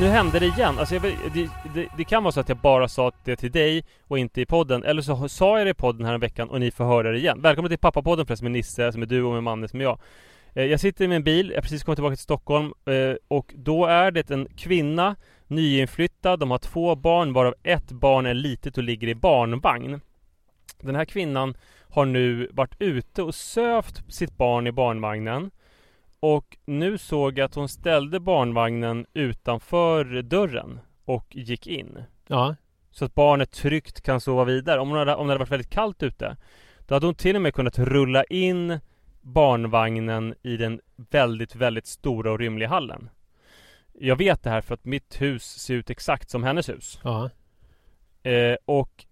Nu hände det igen. Alltså jag, det, det, det kan vara så att jag bara sa det till dig och inte i podden. Eller så sa jag det i podden här en veckan och ni får höra det igen. Välkommen till Pappapodden förresten med Nisse som är du och med Manne som är jag. Eh, jag sitter i min bil, jag har precis kommit tillbaka till Stockholm eh, och då är det en kvinna, nyinflyttad, de har två barn varav ett barn är litet och ligger i barnvagn. Den här kvinnan har nu varit ute och sövt sitt barn i barnvagnen och nu såg jag att hon ställde barnvagnen utanför dörren och gick in. Ja. Så att barnet tryggt kan sova vidare. Om, hon hade, om det hade varit väldigt kallt ute Då hade hon till och med kunnat rulla in barnvagnen i den väldigt, väldigt stora och rymliga hallen. Jag vet det här för att mitt hus ser ut exakt som hennes hus. Ja. Eh, och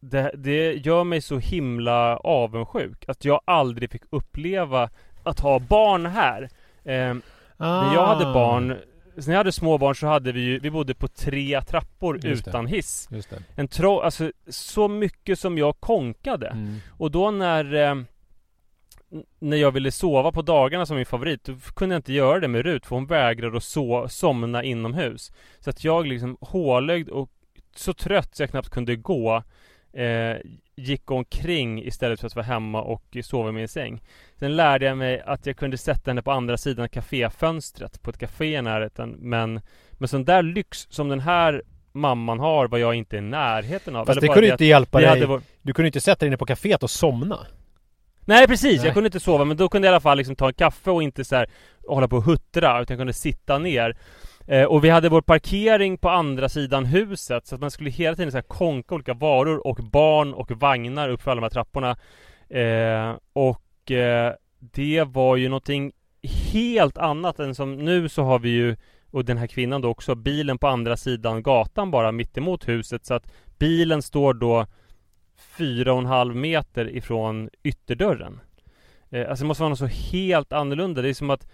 det, det gör mig så himla avundsjuk att jag aldrig fick uppleva att ha barn här. Eh, När jag hade barn, när jag hade små barn så hade vi ju, vi bodde på tre trappor Just det. utan hiss. Just det. En tro, alltså så mycket som jag konkade. Mm. Och då när eh, när jag ville sova på dagarna som min favorit, då kunde jag inte göra det med Rut för hon vägrade att so- somna inomhus. Så att jag liksom hålögd och så trött så jag knappt kunde gå eh, gick omkring istället för att vara hemma och sova i min säng. Sen lärde jag mig att jag kunde sätta henne på andra sidan kaféfönstret på ett café i närheten. Men med sån där lyx som den här mamman har var jag inte i närheten av. Fast Eller det kunde inte hjälpa dig. vår- Du kunde inte sätta dig inne på kaféet och somna. Nej precis, Nej. jag kunde inte sova men då kunde jag i alla fall liksom ta en kaffe och inte så här hålla på och huttra utan jag kunde sitta ner. Eh, och vi hade vår parkering på andra sidan huset så att man skulle hela tiden så här konka olika varor och barn och vagnar upp för alla de här trapporna. Eh, och eh, det var ju någonting helt annat än som nu så har vi ju och den här kvinnan då också bilen på andra sidan gatan bara mittemot huset så att bilen står då fyra och en halv meter ifrån ytterdörren. Eh, alltså det måste vara något så helt annorlunda. Det är som att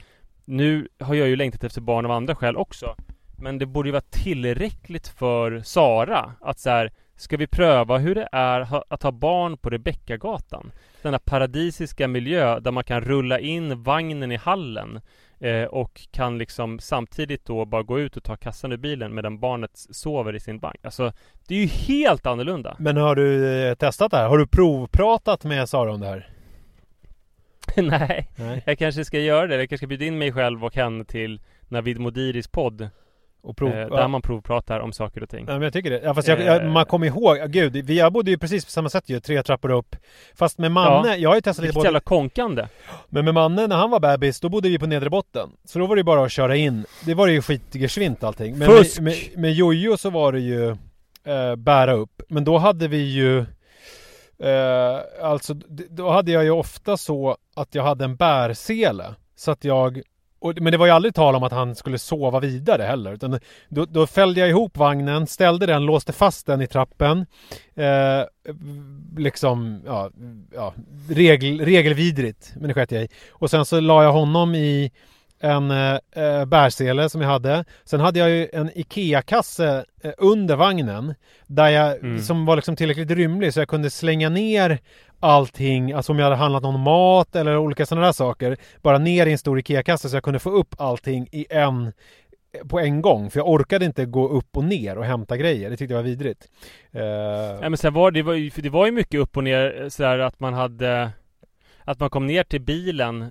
nu har jag ju längtat efter barn av andra skäl också. Men det borde ju vara tillräckligt för Sara att så här, ska vi pröva hur det är att ha barn på Rebeckagatan? Denna paradisiska miljö där man kan rulla in vagnen i hallen eh, och kan liksom samtidigt då bara gå ut och ta kassan ur bilen medan barnet sover i sin vagn. Alltså, det är ju helt annorlunda. Men har du eh, testat det här? Har du provpratat med Sara om det här? Nej, Nej. jag kanske ska göra det. Jag kanske ska bjuda in mig själv och henne till Navid Modiris podd Och prov, eh, ja. där man provpratar om saker och ting. Ja, men jag tycker det. Ja, fast jag, jag, Eh. man kommer ihåg, gud, vi, jag bodde ju precis på samma sätt ju, tre trappor upp. Fast med Manne, Ja. jag har ju testat lite både, jävla konkande. men med Manne när han var bebis, då bodde vi på nedre botten. Så då var det ju bara att köra in. Det var ju skitgersvint allting. Men Fusk! med, med, med Jojo så var det ju eh, bära upp. Men då hade vi ju eh, Alltså, då hade jag ju ofta så att jag hade en bärsele. Så att jag och, men det var ju aldrig tal om att han skulle sova vidare heller. Utan då, då fällde jag ihop vagnen, ställde den, låste fast den i trappen. Eh, liksom, ja, ja regel, regelvidrigt. Men det sket jag i. Och sen så la jag honom i en eh, eh, bärsele som jag hade. Sen hade jag ju en IKEA-kasse eh, under vagnen. Där jag, Mm. som var liksom tillräckligt rymlig så jag kunde slänga ner allting, alltså om jag hade handlat någon mat eller olika sådana där saker. Bara ner i en stor IKEA-kasse så jag kunde få upp allting i en på en gång. För jag orkade inte gå upp och ner och hämta grejer. Det tyckte jag var vidrigt. Eh, Ja, men sen var det, var ju, för det var ju mycket upp och ner eh, sådär att man hade Att man kom ner till bilen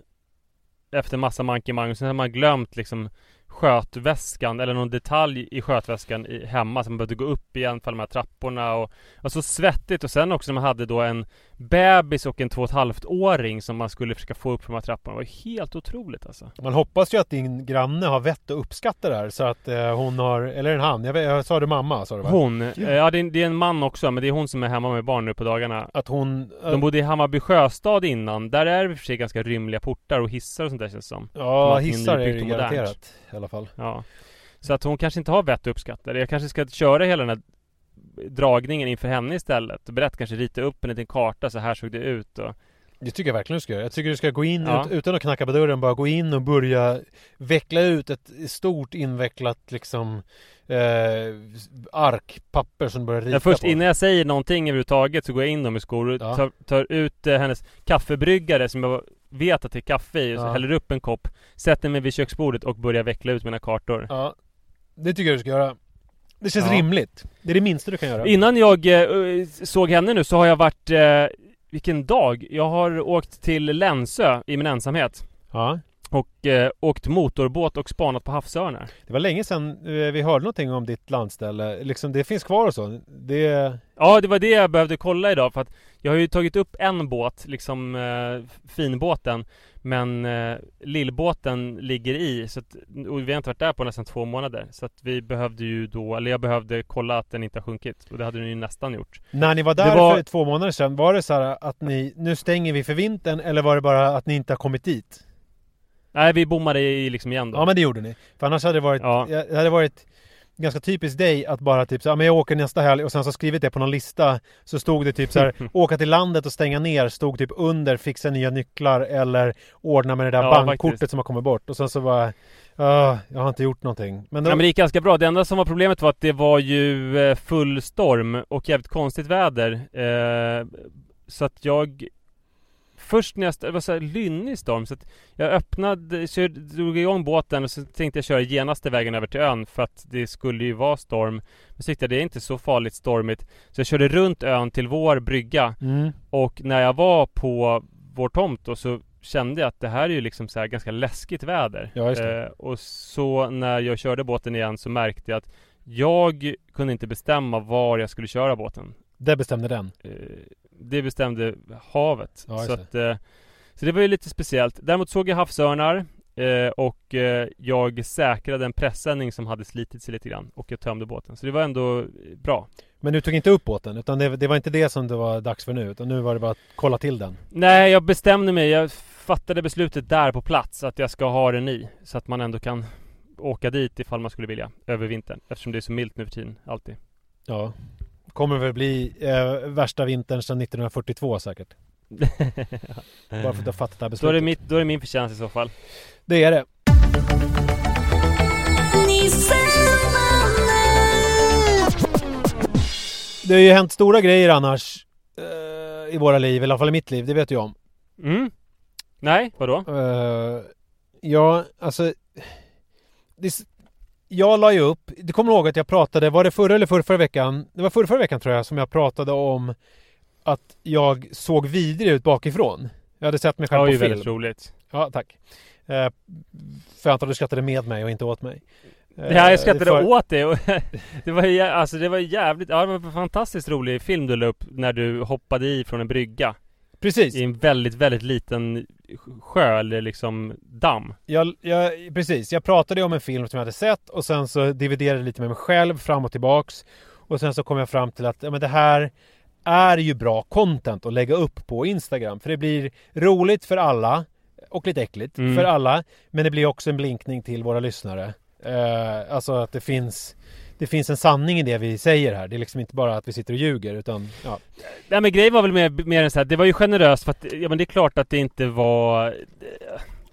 efter massa mankemang och sen hade man glömt liksom Skötväskan eller någon detalj i skötväskan i, hemma så man behövde gå upp igen för de här trapporna och Det var så svettigt. Och sen också när man hade då en Bebis och en två och ett halvt åring som man skulle försöka få upp för de här trapporna Det var helt otroligt alltså Man hoppas ju att din granne har vett att uppskatta det här så att eh, hon har, eller en han, jag, vet, jag sa det mamma sa du va? Hon, eh, ja det är, det är en man också men det är hon som är hemma med barn nu på dagarna Att hon... De bodde i Hammarby sjöstad innan. Där är det i och för sig ganska rymliga portar och hissar och sånt där känns det som. ja, är hissar är det garanterat i alla fall. Ja. Så att hon kanske inte har vett att uppskatta det. Jag kanske ska köra hela den här dragningen inför henne istället. Berätta, kanske rita upp en liten karta. Så här såg det ut. Och... Det tycker jag verkligen du ska göra. Jag tycker du ska gå in Ja. ut, utan att knacka på dörren, bara gå in och börja veckla ut ett stort invecklat liksom eh, ark, papper som du börjar rita Ja, först på. innan jag säger någonting överhuvudtaget så går jag in dem i skor och Ja. tar, tar ut eh, hennes kaffebryggare som jag vet att det är kaffe i. Och så Ja. häller upp en kopp. Sätter mig vid köksbordet och börjar veckla ut mina kartor. Ja, det tycker jag du ska göra. Det känns Ja. rimligt. Det är det minsta du kan göra. Innan jag eh, såg henne nu så har jag varit eh, Vilken dag? Jag har åkt till Länsö i min ensamhet Ja. Och eh, åkt motorbåt och spanat på havsörnar Det var länge sedan eh, vi hörde någonting om ditt landställe. Liksom, det finns kvar och så. Det... Ja det var det jag behövde kolla idag för att Jag har ju tagit upp en båt, liksom eh, finbåten Men eh, lillbåten ligger i så att, och vi har inte varit där på nästan två månader Så att vi behövde ju då, eller jag behövde kolla att den inte har sjunkit Och det hade den ju nästan gjort När ni var där var- för två månader sedan, var det så här att ni, nu stänger vi för vintern eller var det bara att ni inte har kommit dit? Nej vi bommade i liksom igen då Ja men det gjorde ni. För annars hade det varit, Ja. det hade varit ganska typiskt dig att bara typ så, ja, men jag åker nästa helg och sen så skrivit det på någon lista Så stod det typ så här, åka till landet och stänga ner stod typ under fixa nya nycklar eller ordna med det där Ja, bankkortet faktiskt. som har kommit bort och sen så bara Ja, jag har inte gjort någonting. Men då, Ja, men det gick ganska bra. Det enda som var problemet var att det var ju eh, full storm och jävligt konstigt väder. Eh, så att jag Först när jag, det var så här lynnig storm så att jag öppnade, körde, drog igång båten och så tänkte jag köra genaste vägen över till ön för att det skulle ju vara storm. Men så tyckte jag det är inte så farligt stormigt. Så jag körde runt ön till vår brygga mm, och när jag var på vår tomt då så kände jag att det här är ju liksom så ganska läskigt väder. Ja. Eh, och så när jag körde båten igen så märkte jag att jag kunde inte bestämma var jag skulle köra båten. det bestämde den. Eh, det bestämde havet. Ja, så, att, eh, så det var ju lite speciellt. Däremot såg jag havsörnar eh, och eh, jag säkrade en pressändning som hade slitit sig lite grann och jag tömde båten. Så det var ändå eh, bra. Men du tog inte upp båten utan det, det var inte det som det var dags för nu utan nu var det bara att kolla till den. Nej, jag bestämde mig. Jag fattade beslutet där på plats att jag ska ha den i. Så att man ändå kan åka dit ifall man skulle vilja över vintern. Eftersom det är så milt nu för tiden, alltid. Ja. Kommer väl bli eh, värsta vintern sedan 1942 säkert. Bara för att du har fattat det här då, är beslutet. det mitt, då är det min förtjänst i så fall. Det är det. Det har ju hänt stora grejer annars eh, i våra liv, i alla fall i mitt liv, det vet jag om. Mm. Nej, vadå? Eh, ja, alltså... Det, jag la ju upp, du kommer ihåg att jag pratade, var det förra eller förra, förra veckan? Det var förra, förra veckan tror jag som jag pratade om att jag såg vidrig ut bakifrån. Jag hade sett mig Det själv var på ju film. väldigt roligt. Ja, tack. Eh, för jag antar att du skrattade med mig och inte åt mig. Ja, jag Eh, skrattade för- åt det och det var ju, alltså det var jävligt, ja det var en fantastiskt rolig film du la upp när du hoppade i från en brygga Precis. i en väldigt, väldigt liten sjö eller liksom damm. Jag, jag, precis, jag pratade om en film som jag hade sett och sen så dividerade jag lite med mig själv fram och tillbaks. Och sen så kom jag fram till att ja, men det här är ju bra content att lägga upp på Instagram. För det blir roligt för alla och lite äckligt Mm. för alla. Men det blir också en blinkning till våra lyssnare. Eh, alltså att det finns det finns en sanning i det vi säger här. Det är liksom inte bara att vi sitter och ljuger utan ja. Nej men grejen var väl mer, mer än så här, det var ju generöst för att, ja men det är klart att det inte var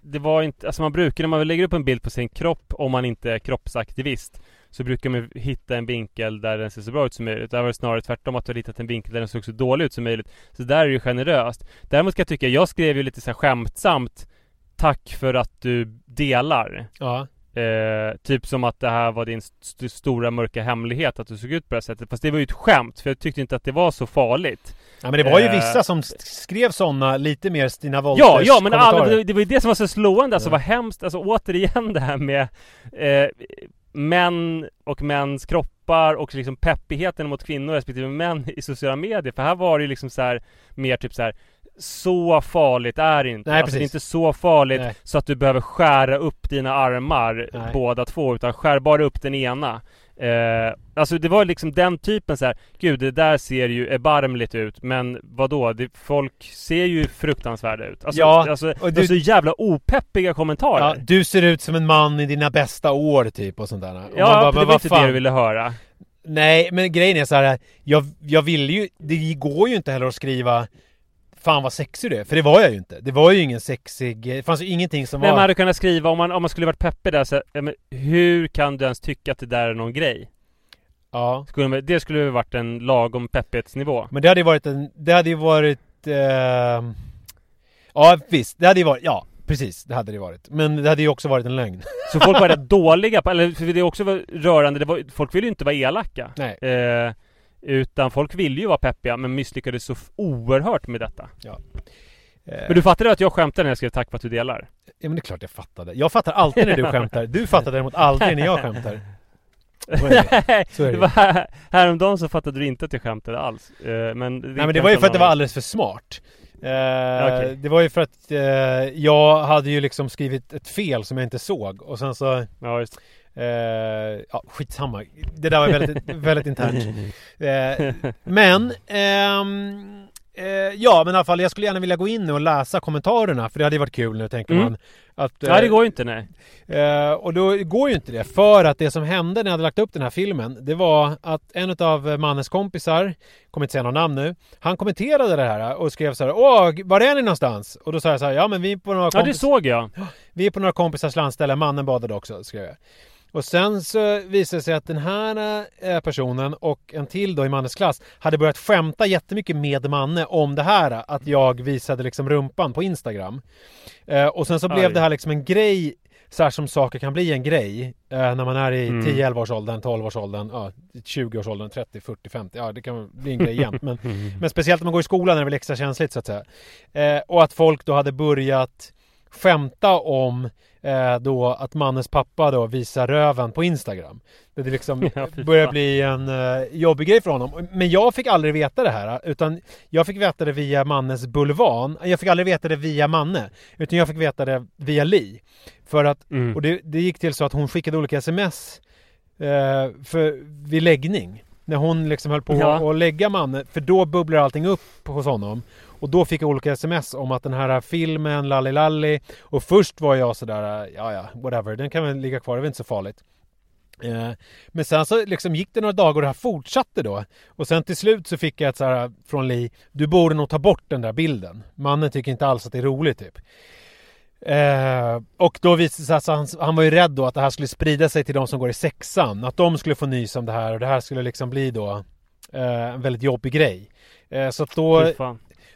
det, var inte, alltså man brukar när man lägger upp en bild på sin kropp om man inte är kroppsaktivist Så brukar man hitta en vinkel där den ser så bra ut som möjligt. Där var det snarare tvärtom att du har hittat en vinkel där den såg så dålig ut som möjligt. Så där är det ju generöst. Däremot ska jag tycka, jag skrev ju lite så här skämtsamt Tack för att du delar. ja. Eh, typ som att det här var din st- stora mörka hemlighet att du såg ut på det här sättet. Fast det var ju ett skämt för jag tyckte inte att det var så farligt. Ja men det var ju Eh, vissa som skrev sådana lite mer Stina Wolters Ja, ja men kommentarer. det, det var ju det som var så slående, alltså Ja. vad hemskt, alltså återigen det här med eh, Män och mäns kroppar och liksom peppigheten mot kvinnor respektive män i sociala medier. För här var det ju liksom så här mer typ så här så farligt är det inte. Nej, alltså det är inte så farligt Nej. så att du behöver skära upp dina armar Nej. båda två utan skär bara upp den ena. Eh, alltså det var liksom den typen så här. Gud det där ser ju erbarmligt ut men vadå? Det, folk ser ju fruktansvärda ut. Alltså, Ja, alltså och du- så jävla opeppiga kommentarer. Ja, du ser ut som en man i dina bästa år typ och sånt där. Och Ja, bara, det var vad inte fan? det du ville höra. Nej, men grejen är så här. Jag, jag ville ju... Det går ju inte heller att skriva Fan vad sexig du är, för det var jag ju inte. Det var ju ingen sexig... Det fanns ju ingenting som Men man var... hade kunnat skriva, om man, om man skulle varit peppig där så, men hur kan du ens tycka att det där är någon grej? Ja. Skulle, man- det skulle ju varit en lagom peppighetsnivå. Men det hade ju varit en... Det hade ju varit... Eh... Ja, visst. Det hade ju varit... Ja, precis. Det hade det varit. Men det hade ju också varit en lögn. Så folk var rätt dåliga på, eller för det är också rörande, det var, folk ville ju inte vara elaka. Nej. Eh, utan folk ville ju vara peppiga men misslyckades så oerhört med detta. Eh, Men du fattade att jag skämtade när jag skrev tack för att du delar? Ja men det är klart jag fattade. Jag fattar alltid när du skämtar. Du fattar däremot aldrig när jag skämtar. Så är det. Nej, Så är det. det var här, häromdagen så fattade du inte att jag skämtade alls. Eh, men Nej men det var ju för att det var alldeles för smart. Eh, Okej. Det var ju för att eh, jag hade ju liksom skrivit ett fel som jag inte såg och sen så Ja, just. Eh, Ja skitsamma. Det där var väldigt, väldigt internt. Eh, men ehm, eh, Ja men i alla fall jag skulle gärna vilja gå in och läsa kommentarerna för det hade ju varit kul nu tänker Mm. man. Att, Nej det eh, går ju inte nej. Eh, och då går ju inte det. För att det som hände när jag hade lagt upp den här filmen, det var att en av mannens kompisar, kommer inte säga någon namn nu, han kommenterade det här och skrev så här Åh, var är ni någonstans? Och då sa jag så här, ja men vi är på några, Ja det såg jag. vi är på några kompisars landställe, mannen badade också, skrev jag. Och sen så visade det sig att den här eh, personen och en till då i mannens klass hade börjat skämta jättemycket med Manne om det här att jag visade liksom rumpan på Instagram. Eh, och sen så blev Aj. det här liksom en grej så här som saker kan bli en grej eh, när man är i Mm. 10-11 års åldern, 12 års åldern, ja, 20 års åldern, 30, 40, 50. Ja, det kan bli en grej igen. Men, men speciellt när man går i skolan är det väl extra känsligt så att säga. Eh, och att folk då hade börjat skämta om eh, då att mannens pappa då visar röven på Instagram. Det liksom Ja, börjar bli en eh, jobbig grej för honom. Men jag fick aldrig veta det här utan jag fick veta det via mannens bulvan. Jag fick aldrig veta det via Manne utan jag fick veta det via Li. För att Mm. och det, det gick till så att hon skickade olika sms eh, för, vid läggning. När hon liksom höll på Ja. att lägga mannen. För då bubblar allting upp hos honom. Och då fick jag olika sms om att den här filmen, lalli lalli. Och först var jag sådär, ja ja, whatever, den kan väl ligga kvar, det är väl inte så farligt. Eh, men sen så liksom gick det några dagar och det här fortsatte då. Och sen till slut så fick jag ett så här från Li, du borde nog ta bort den där bilden. Mannen tycker inte alls att det är roligt typ. Eh, och då visade det sig att han, han var ju rädd då att det här skulle sprida sig till de som går i sexan. Att de skulle få nys om det här och det här skulle liksom bli då eh, en väldigt jobbig grej. Eh, så att då,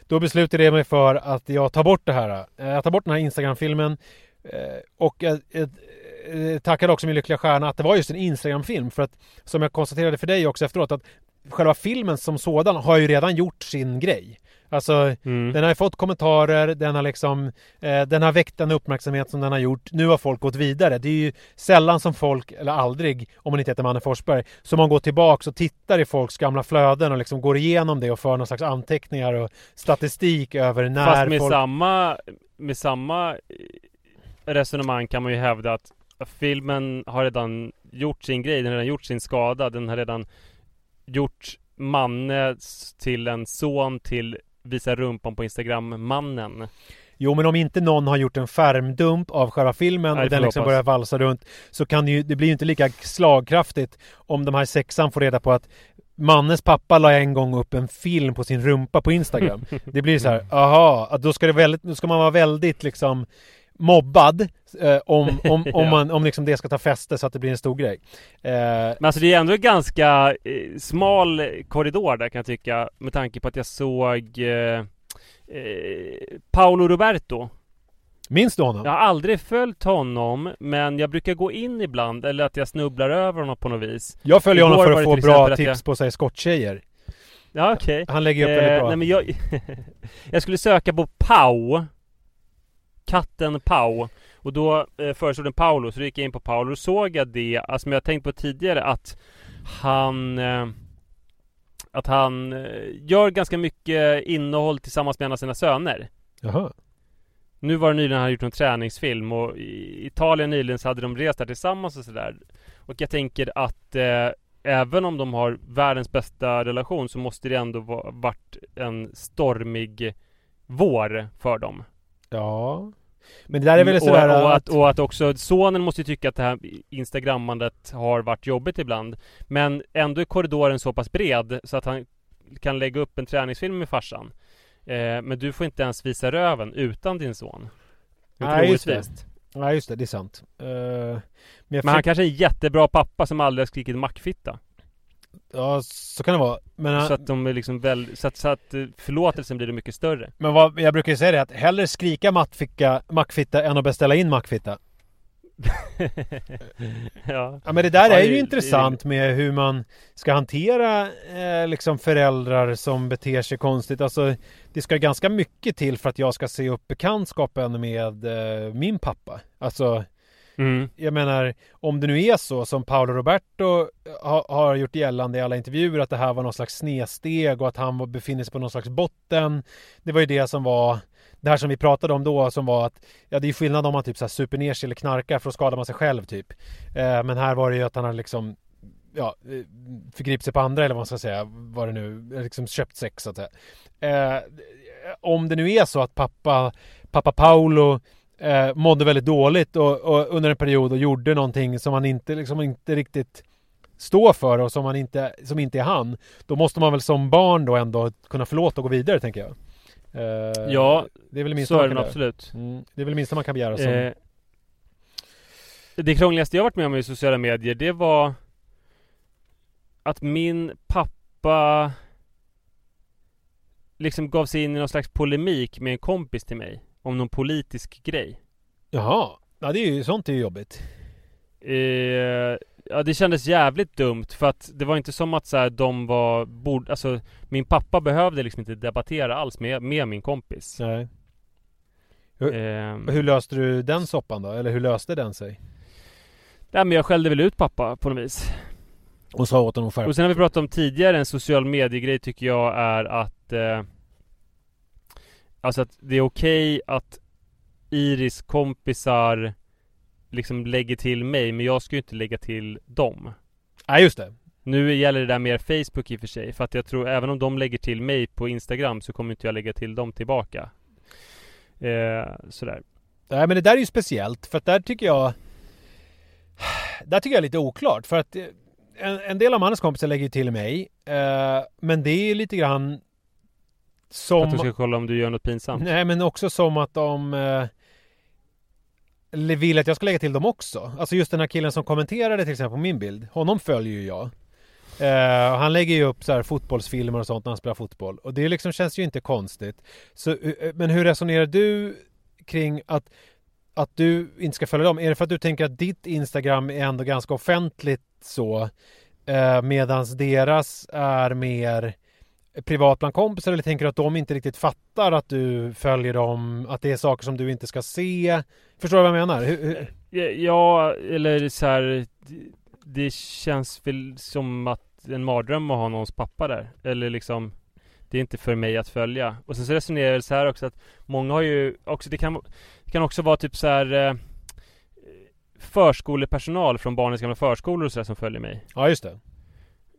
då beslutade jag mig för att jag tar bort det här. Eh, jag tar bort den här Instagram-filmen. Eh, och jag, jag, eh, tackade också min lyckliga stjärna att det var just en Instagram-film. För att som jag konstaterade för dig också efteråt att själva filmen som sådan har ju redan gjort sin grej. Alltså Mm. den har fått kommentarer, den har liksom eh, Den har väckt den uppmärksamhet som den har gjort. Nu har folk gått vidare. Det är ju sällan som folk, eller aldrig, om man inte heter Manne Forsberg, som man går tillbaks och tittar i folks gamla flöden och liksom går igenom det och för någon slags anteckningar och statistik över när Fast med folk... samma, med samma eh, resonemang kan man ju hävda att filmen har redan gjort sin grej, den har redan gjort sin skada, den har redan gjort Manne till en son till visa rumpan på Instagram-mannen. Jo men om inte någon har gjort en skärmdump av själva filmen Nej, och den liksom hoppas. börjar valsa runt så kan det ju, det blir ju inte lika slagkraftigt om de här sexan får reda på att Mannes pappa la en gång upp en film på sin rumpa på Instagram. Det blir så här, aha, då ska det väldigt, då ska man vara väldigt liksom mobbad eh, om, om, om, Ja. man, om liksom det ska ta fäste så att det blir en stor grej. Eh, Men alltså det är ändå en ganska eh, smal korridor där kan jag tycka med tanke på att jag såg eh, eh, Paolo Roberto minns du honom? Jag har aldrig följt honom Men jag brukar gå in ibland Eller att jag snubblar över honom på något vis Jag följer honom Igår för var att få bra tips jag- på sig skotttjejer. Ja okej Han lägger upp väldigt bra. nej, men jag, jag skulle söka på Pau Katten Pau. Och då eh, föreslog den Paolo Så då gick jag in på Paolo och såg jag det alltså, Som jag tänkt på tidigare att Han eh, Att han eh, gör ganska mycket innehåll tillsammans med en av sina söner. Jaha. Nu var det nyligen han gjort en träningsfilm och i Italien nyligen så hade de rest där tillsammans och sådär. Och jag tänker att eh, Även om de har världens bästa relation så måste det ändå va- varit en stormig vår för dem Ja. Men det där är väl och, sådär och, att... att, och att också sonen måste tycka att det här instagrammandet har varit jobbigt ibland Men ändå är korridoren så pass bred så att han kan lägga upp en träningsfilm med farsan eh, Men du får inte ens visa röven utan din son Nej, just det. Nej just det, det är sant. Eh, men Men han kanske är en jättebra pappa som aldrig har skrikit mackfitta Ja, så kan det vara. Men, Så att de är liksom väl, så att, så att eh, förlåtelsen blir det mycket större men vad, jag brukar ju säga det att hellre skrika mattficka, mackfitta än att beställa in mackfitta. Ja Ja men det där Ja, är det- ju det- intressant med hur man ska hantera eh, liksom föräldrar som beter sig konstigt. Alltså det ska ganska mycket till för att jag ska se upp bekantskapen med eh, min pappa. Alltså mm. jag menar, om det nu är så som Paolo Roberto ha, har gjort gällande i alla intervjuer att det här var någon slags snedsteg och att han var, befinner sig på någon slags botten. Det var ju det som var det här som vi pratade om då som var att ja, det är skillnad om man typ så här super ner sig eller knarkar för då skadar man sig själv typ. Eh, men här var det ju att han hade liksom ja, eh, förgripit sig på andra eller vad man ska säga, vad det nu, liksom köpt sex så att säga. Eh, om det nu är så att pappa, pappa Paolo eh, mådde väldigt dåligt och, och under en period och gjorde någonting som han inte, liksom inte riktigt står för och som, han inte, som inte är han. Då måste man väl som barn då ändå kunna förlåta och gå vidare tänker jag. Eh, Ja, det är väl minsta så är det absolut Mm, det är väl det minsta man kan begära som... eh, Det krångligaste jag varit med om i sociala medier det var Att min pappa Liksom gav sig in i någon slags polemik med en kompis till mig Om någon politisk grej Jaha, ja det är ju sånt är ju jobbigt. Eh, ja det kändes jävligt dumt för att det var inte som att så här, de var bord, alltså min pappa behövde liksom inte debattera alls med, med min kompis. Nej. Hur- Eh, Hur löste du den soppan då? Eller hur löste den sig? nej, men jag skällde väl ut pappa på något vis. Och sa åt honom skärp Och sen har vi pratat om tidigare en social mediegrej tycker jag är att eh, Alltså att det är okej att Iris kompisar liksom lägger till mig men jag ska ju inte lägga till dem. Nej just det. Nu gäller det där mer Facebook i och för sig För att jag tror även om de lägger till mig på Instagram Så kommer inte jag lägga till dem tillbaka eh, Sådär Nej men det där är ju speciellt för att där tycker jag Där tycker jag är lite oklart för att eh, en, en del av mannens kompisar lägger ju till mig eh, Men det är lite grann För att du Som ska kolla om du gör något pinsamt Nej men också som att de eh, vill att jag ska lägga till dem också. Alltså just den här killen som kommenterade till exempel på min bild. Honom följer ju jag. Eh, och han lägger ju upp så här fotbollsfilmer och sånt när han spelar fotboll. Och det liksom känns ju inte konstigt. Så, eh, men hur resonerar du kring att, att du inte ska följa dem? Är det för att du tänker att ditt Instagram är ändå ganska offentligt så? Eh, medans deras är mer privat bland kompisar eller tänker du att de inte riktigt fattar att du följer dem? Att det är saker som du inte ska se? Förstår du vad jag menar? Hur, hur? Ja, eller så här, Det känns väl som att en mardröm att ha någons pappa där. Eller liksom Det är inte för mig att följa. Och sen så resonerar jag så här också att Många har ju också, det kan, det kan också vara typ så här eh, Förskolepersonal från barnens gamla förskolor och så där som följer mig. Ja, just det.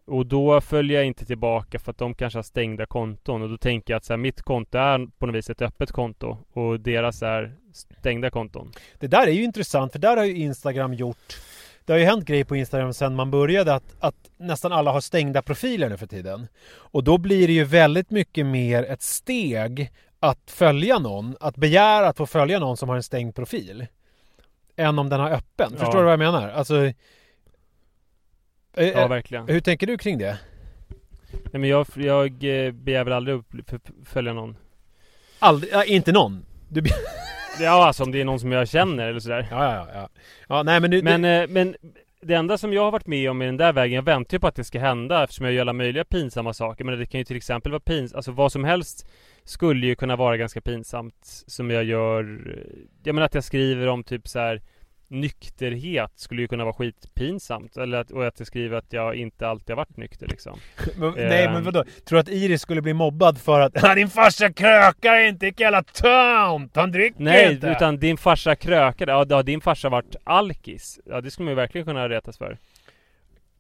Och då följer jag inte tillbaka för att de kanske har stängda konton och då tänker jag att så här, mitt konto är på något vis ett öppet konto och deras är stängda konton. Det där är ju intressant för där har ju Instagram gjort det har ju hänt grejer på Instagram sedan man började att, att nästan alla har stängda profiler nu för tiden. Och då blir det ju väldigt mycket mer ett steg att följa någon, att begära att få följa någon som har en stängd profil. Än om den har öppen. Förstår Ja. du vad jag menar? Alltså... eh, Ja, eh, verkligen. hur tänker du kring det? Nej, men jag, jag eh, begär väl aldrig upp för, följa någon. Aldrig, ja, inte någon? Du, be- Ja, alltså om det är någon som jag känner eller sådär. ja, ja, ja. Ja, nej men nu... Men, det, men det enda som jag har varit med om i den där vägen, jag väntar ju på att det ska hända eftersom jag gör alla möjliga pinsamma saker. Men det kan ju till exempel vara pinsamt, alltså vad som helst skulle ju kunna vara ganska pinsamt. Som jag gör, jag menar att jag skriver om typ så här Nykterhet skulle ju kunna vara skitpinsamt. Eller att, och att jag skriver att jag inte alltid har varit nykter liksom. men, nej ehm. men vadå? Tror du att Iris skulle bli mobbad för att "Ja, din farsa krökar inte, vilken jävla tönt! Han dricker Nej, inte! utan din farsa krökade. Ja, har din farsa varit alkis? Ja, det skulle man ju verkligen kunna retas för.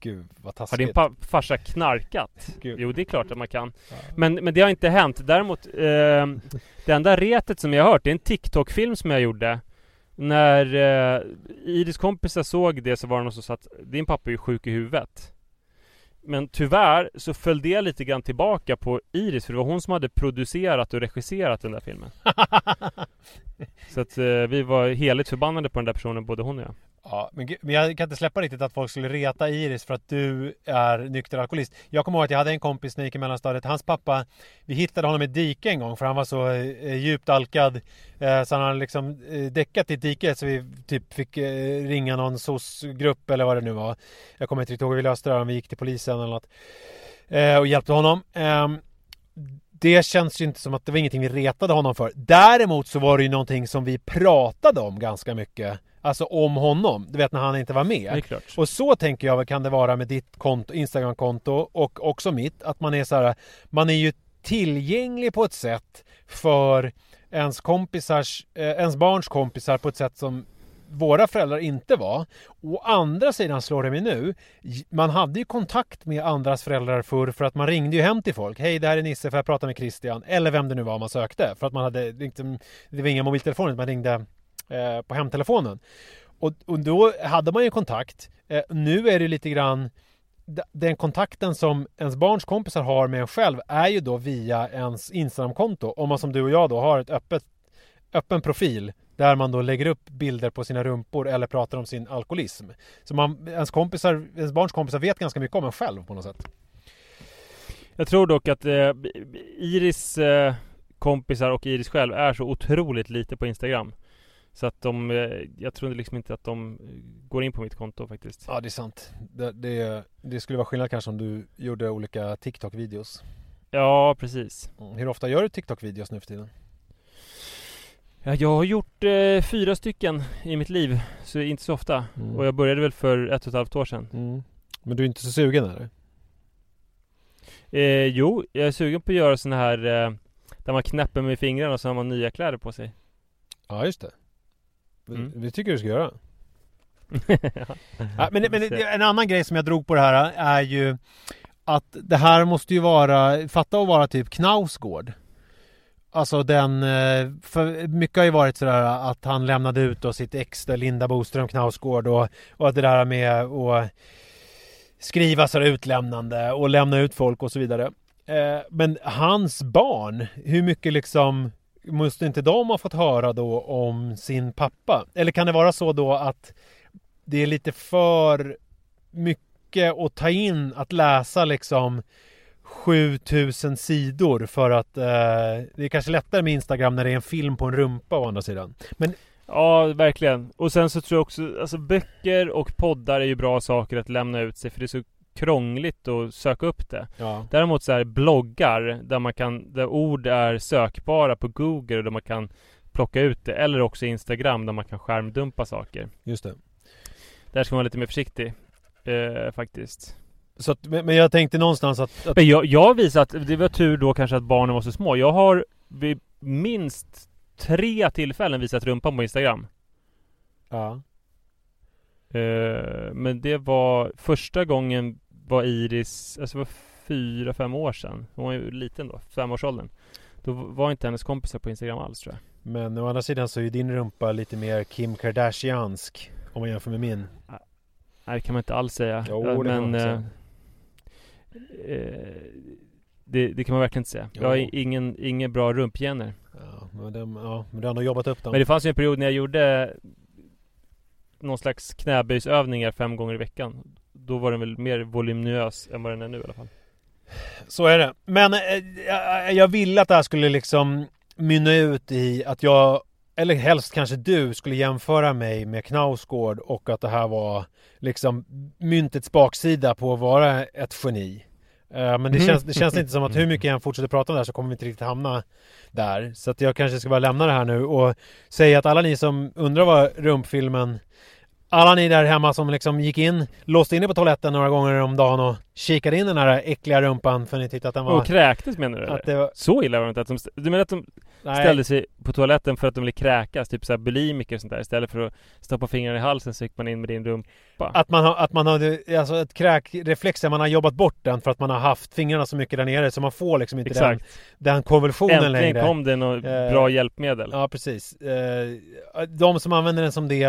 Gud vad Har taskigt. din pa- farsa knarkat? Gud. Jo, det är klart att man kan. Ja. Men, men det har inte hänt. Däremot, eh, det enda retet som jag har hört, det är en TikTok-film som jag gjorde. När eh, Iris kompisar såg det så var det någon som sa att din pappa är ju sjuk i huvudet. Men tyvärr så föll det lite grann tillbaka på Iris, för det var hon som hade producerat och regisserat den där filmen. Så att eh, vi var heligt förbannade på den där personen, både hon och jag. Ja, men, men jag kan inte släppa riktigt att folk skulle reta Iris för att du är nykter alkoholist. Jag kommer ihåg att jag hade en kompis när jag gick i mellanstadiet. Hans pappa, vi hittade honom i ett dike en gång för han var så eh, djupt alkad. Eh, så han hade liksom eh, däckat i ett dike så vi typ fick eh, ringa någon SOS-grupp eller vad det nu var. Jag kommer inte riktigt ihåg hur vi löste det här, om vi gick till polisen eller något. Eh, och hjälpte honom. Ehm, det känns ju inte som att det var ingenting vi retade honom för. Däremot så var det ju någonting som vi pratade om ganska mycket. Alltså om honom. Du vet när han inte var med. Och så tänker jag kan det vara med ditt konto, Instagram-konto och också mitt. Att man är så här, man är ju tillgänglig på ett sätt för ens kompisars, eh, ens barns kompisar på ett sätt som våra föräldrar inte var. Å andra sidan slår det mig nu. Man hade ju kontakt med andras föräldrar förr för att man ringde ju hem till folk. Hej, det här är Nisse, får jag prata med Christian? Eller vem det nu var man sökte. För att man hade, liksom, det var inga mobiltelefoner, man ringde eh, på hemtelefonen. Och, och då hade man ju kontakt. Eh, nu är det lite grann den kontakten som ens barns kompisar har med en själv är ju då via ens Instagramkonto. Om man som du och jag då har ett öppet, öppen profil där man då lägger upp bilder på sina rumpor eller pratar om sin alkoholism. Så man, ens, kompisar, ens barns kompisar vet ganska mycket om en själv på något sätt. Jag tror dock att eh, Iris eh, kompisar och Iris själv är så otroligt lite på Instagram. Så att de, eh, jag tror liksom inte att de eh, går in på mitt konto faktiskt. Ja, det är sant. Det, det, det skulle vara skillnad kanske om du gjorde olika TikTok-videos. Ja, precis. Mm. Hur ofta gör du TikTok-videos nu för tiden? Ja, jag har gjort eh, fyra stycken i mitt liv, så inte så ofta. Mm. Och jag började väl för ett och ett halvt år sedan. Mm. Men du är inte så sugen eller? Eh, jo, jag är sugen på att göra såna här eh, där man knäpper med fingrarna och så har man nya kläder på sig. Ja, just det. Mm. Det tycker du ska göra. ja. Men, men en annan grej som jag drog på det här är ju att det här måste ju vara, fatta att vara typ Knausgård. Alltså den, eh, för mycket har ju varit sådär att han lämnade ut då sitt ex Linda Boström Knausgård och, och att det där med att skriva sådär utlämnande och lämna ut folk och så vidare. Eh, Men hans barn, hur mycket liksom måste inte de ha fått höra då om sin pappa? Eller kan det vara så då att det är lite för mycket att ta in att läsa liksom 7000 sidor för att eh, det är kanske lättare med Instagram när det är en film på en rumpa å andra sidan. Men Ja, verkligen. Och sen så tror jag också, alltså böcker och poddar är ju bra saker att lämna ut sig för det är så krångligt att söka upp det. Ja. Däremot så här bloggar där man kan, där ord är sökbara på Google och där man kan plocka ut det. Eller också Instagram där man kan skärmdumpa saker. Just det. Där ska man vara lite mer försiktig. Eh, faktiskt. Så att, men jag tänkte någonstans att... att Men jag, jag har visat, det var tur då kanske att barnen var så små. Jag har vid minst tre tillfällen visat rumpan på Instagram. ja. Eh, men det var första gången var Iris, alltså det var fyra, fem år sedan. Hon var ju liten då, femårsåldern. Då var inte hennes kompisar på Instagram alls tror jag. Men å andra sidan så är ju din rumpa lite mer Kim Kardashiansk. Om man jämför med min. Nej det kan man inte alls säga. Jo, Eh, det kan men man eh, säga. eh, det, det kan man verkligen inte säga. Jag har ingen, ingen bra rumpgener. Ja, men, de, ja, men du har ändå jobbat upp dem. Men det fanns ju en period när jag gjorde någon slags knäböjsövningar fem gånger i veckan. Då var den väl mer voluminös än vad den är nu i alla fall. Så är det. Men eh, jag, jag ville att det här skulle liksom mynna ut i att jag, eller helst kanske du, skulle jämföra mig med Knausgård och att det här var liksom myntets baksida på att vara ett geni. Eh, Men det Mhm. känns, det känns inte som att hur mycket jag än fortsätter prata om det här så kommer vi inte riktigt hamna där. Så att jag kanske ska bara lämna det här nu och säga att alla ni som undrar vad rumpfilmen alla ni där hemma som liksom gick in, låste in er på toaletten några gånger om dagen och kikade in den här äckliga rumpan för ni tyckte att den var... Och kräktes menar du att det var Så illa var det inte att de... st- Du menar att de nej, ställde sig på toaletten för att de ville kräkas? Typ såhär bulimiker och sånt där. Istället för att stoppa fingrarna i halsen så gick man in med din rumpa. att man har, att man har, alltså ett kräkreflex man har jobbat bort den för att man har haft fingrarna så mycket där nere så man får liksom inte den, Exakt. den konvulsionen Äntligen längre. kom det något Eh, bra hjälpmedel. Ja, precis. Eh, de som använder den som det,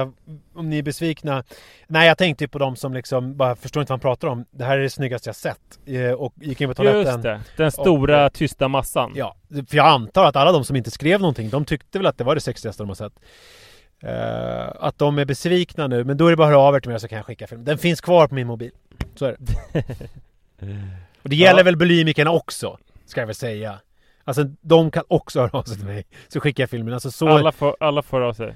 om ni är besvikna. Nej, jag tänkte ju på de som liksom bara förstår inte vad han pratar om. Det här är det snyggaste jag sett. Eh, och gick in på toaletten. Just det. Den stora Och- tysta massan. Ja, för jag antar att alla de som inte skrev någonting, de tyckte väl att det var det sexigaste de har sett. Eh, att de är besvikna nu, men då är det bara att höra av er till mig så kan jag skicka film. Den finns kvar på min mobil. Så är det. Och det gäller Ja. väl bulimikerna också, ska jag väl säga. Alltså de kan också höra av sig till mig. Så skickar jag filmen. Alltså så... Alla får, alla får av sig.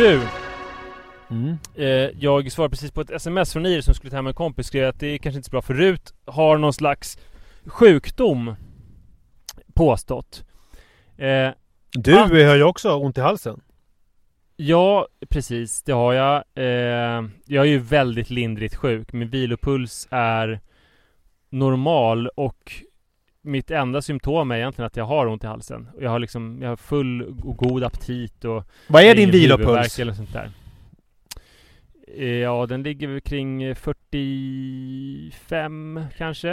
Du! Mm. Eh, jag svarade precis på ett sms från Iris som skulle ta hem en kompis. Skrev att det är kanske inte så bra för Rut har någon slags sjukdom. Påstått. Eh, Du Ah. har ju också ont i halsen. Ja, precis. Det har jag. Eh, jag är ju väldigt lindrigt sjuk. Min vilopuls är normal och mitt enda symptom är egentligen att jag har ont i halsen. Och Jag har liksom, jag har full och god aptit och Vad är din vilopuls? eller sånt där. Eh, Ja, den ligger väl kring eh, 45 kanske.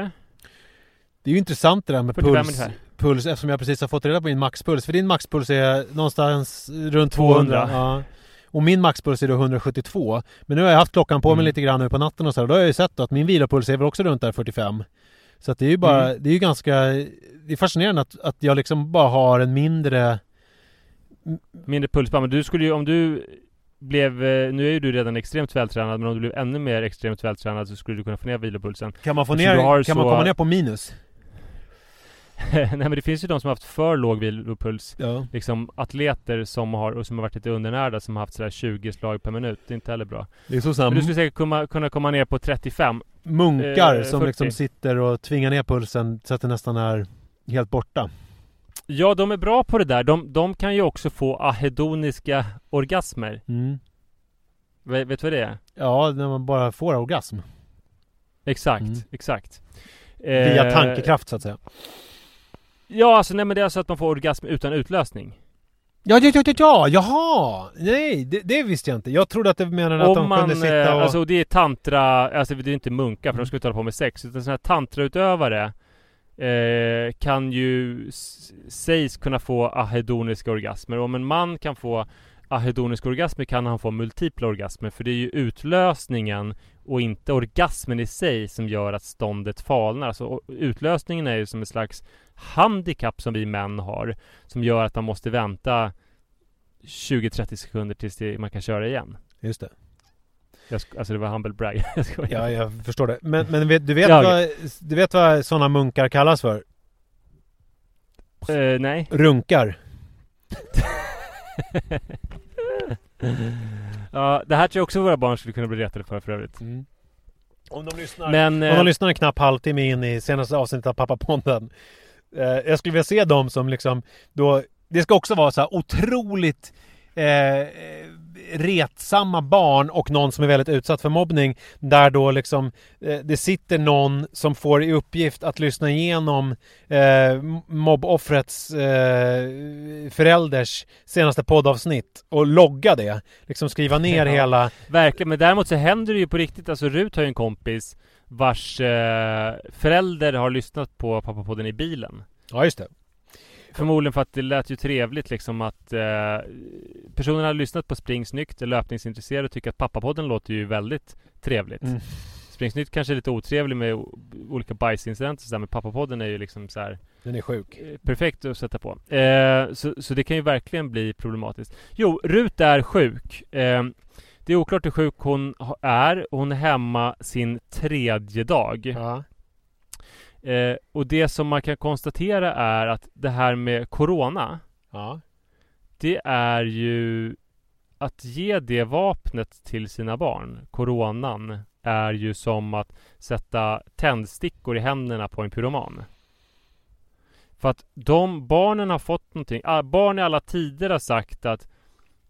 Det är ju intressant det där med 45 puls, ungefär. puls eftersom jag precis har fått reda på min maxpuls. För din maxpuls är någonstans runt 200. 200. Ja. Och min maxpuls är då 172. Men nu har jag haft klockan på mig Mm. lite grann nu på natten och så här. Då har jag ju sett att min vilopuls är väl också runt där 45. Så att det är ju bara, Mm. det är ju ganska, det är fascinerande att, att jag liksom bara har en mindre Mindre pulsband. Men du skulle ju, om du blev, eh, nu är ju du redan extremt vältränad, men om du blev ännu mer extremt vältränad så skulle du kunna få ner vilopulsen. Kan man få Eftersom ner, kan man så- komma ner på minus? Nej men det finns ju de som har haft för låg vilopuls. Ja. Liksom atleter som har, och som har varit lite undernärda som har haft sådär 20 slag per minut. Det är inte heller bra. Det är så Men snabbt. du skulle säkert kunna, kunna komma ner på 35. Munkar Eh, som 40. liksom sitter och tvingar ner pulsen så att det nästan är helt borta. Ja, de är bra på det där. De, de kan ju också få ahedoniska orgasmer. Mm. Vet, vet du vad det är? Ja, när man bara får orgasm. Exakt, Mm. exakt. Via Eh, tankekraft så att säga. Ja, alltså nej men det är alltså att man får orgasm utan utlösning. Ja, ja, ja, ja, ja, jaha! Nej, det, det visste jag inte. Jag trodde att det menade att Om de man, kunde sitta eh, och... alltså det är tantra, alltså det är inte munkar för Mm. de ska inte hålla på med sex, utan sådana här tantrautövare eh, kan ju sägs kunna få ahedoniska orgasmer. Om en man kan få ahedoniska orgasmer kan han få multipla orgasmer, för det är ju utlösningen och inte orgasmen i sig som gör att ståndet falnar. Alltså o- utlösningen är ju som en slags handikapp som vi män har, som gör att man måste vänta 20-30 sekunder tills man kan köra igen. Just det. Jag alltså det var humble brag. Jag. Ja, jag förstår det. Men, men du, vet Ja, vad, du vet vad sådana munkar kallas för? Eh, nej. Runkar. Ja, det här tror jag också våra barn skulle kunna bli retade för för övrigt. Om de lyssnar Men... Om Eh, de lyssnar en knapp halvtimme in i senaste avsnittet av Pappapodden. Eh, jag skulle vilja se dem som liksom då... Det ska också vara så här otroligt eh, eh, retsamma barn och någon som är väldigt utsatt för mobbning. Där då liksom eh, det sitter någon som får i uppgift att lyssna igenom eh, mobboffrets eh, förälders senaste poddavsnitt och logga det. Liksom skriva ner Ja. hela... verkligen, men däremot så händer det ju på riktigt. Alltså Rut har ju en kompis vars eh, förälder har lyssnat på Pappapodden i bilen. Ja, just det. Förmodligen för att det lät ju trevligt liksom att eh, personen hade lyssnat på Springsnyggt, är löpningsintresserad och tycker att Pappapodden låter ju väldigt trevligt. Mm. Springsnyggt kanske är lite otrevlig med olika bajsincidenter och sådär, men Pappapodden är ju liksom så här Den är sjuk. eh, perfekt att sätta på. Eh, så, så det kan ju verkligen bli problematiskt. Jo, Rut är sjuk. Eh, det är oklart hur sjuk hon är. Hon är hemma sin tredje dag. Ja. Eh, och det som man kan konstatera är att det här med Corona Ja. Det är ju att ge det vapnet till sina barn, coronan, är ju som att sätta tändstickor i händerna på en pyroman. För att de barnen har fått någonting, ah, barn i alla tider har sagt att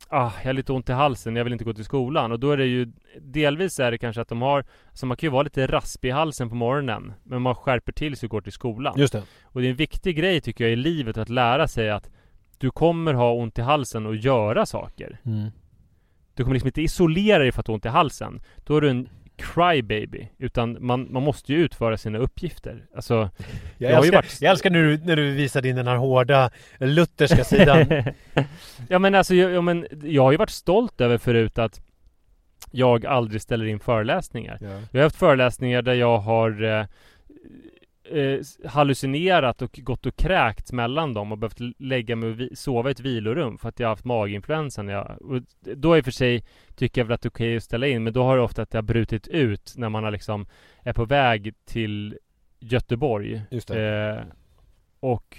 Ah, jag har lite ont i halsen, jag vill inte gå till skolan. Och då är det ju Delvis är det kanske att de har Så man kan ju vara lite raspig i halsen på morgonen Men man skärper till sig och går till skolan. Just det. Och det är en viktig grej tycker jag i livet att lära sig att du kommer ha ont i halsen och göra saker. Mm. Du kommer liksom inte isolera dig för att du har ont i halsen. Då är du en crybaby. Utan man, man måste ju utföra sina uppgifter. Alltså, Jag, Jag har ju älskar, varit- jag älskar när du, när du visar din den här hårda lutherska sidan. ja men alltså, jag, ja, men, jag har ju varit stolt över förut att jag aldrig ställer in föreläsningar. ja. Jag har haft föreläsningar där jag har eh, eh, hallucinerat och gått och kräkts mellan dem och behövt lägga mig och sova i ett vilorum för att jag har haft maginfluensa. när Jag, och då i och för sig tycker jag väl att det är okej att ställa in men då har det ofta att det har brutit ut när man har liksom är på väg till Göteborg. Eh, och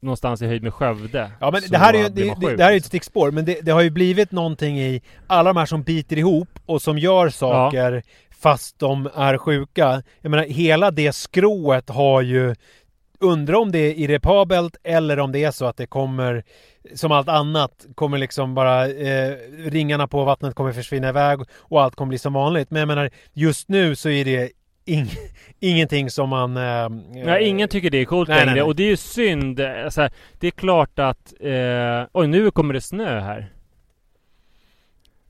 någonstans i höjd med Skövde. Ja men det här är ju det, det, här är ett stickspår men det, det har ju blivit någonting i alla de här som biter ihop och som gör saker fast de är sjuka. Jag menar hela det skrået har ju Undrar om det är irreparabelt eller om det är så att det kommer Som allt annat kommer liksom bara eh, Ringarna på vattnet kommer försvinna iväg och allt kommer bli som vanligt. Men jag menar just nu så är det ing, ingenting som man... Eh, Ja, ingen tycker det är coolt Nej, nej, längre nej. och det är ju synd. Alltså, det är klart att... Eh, oj, nu kommer det snö här.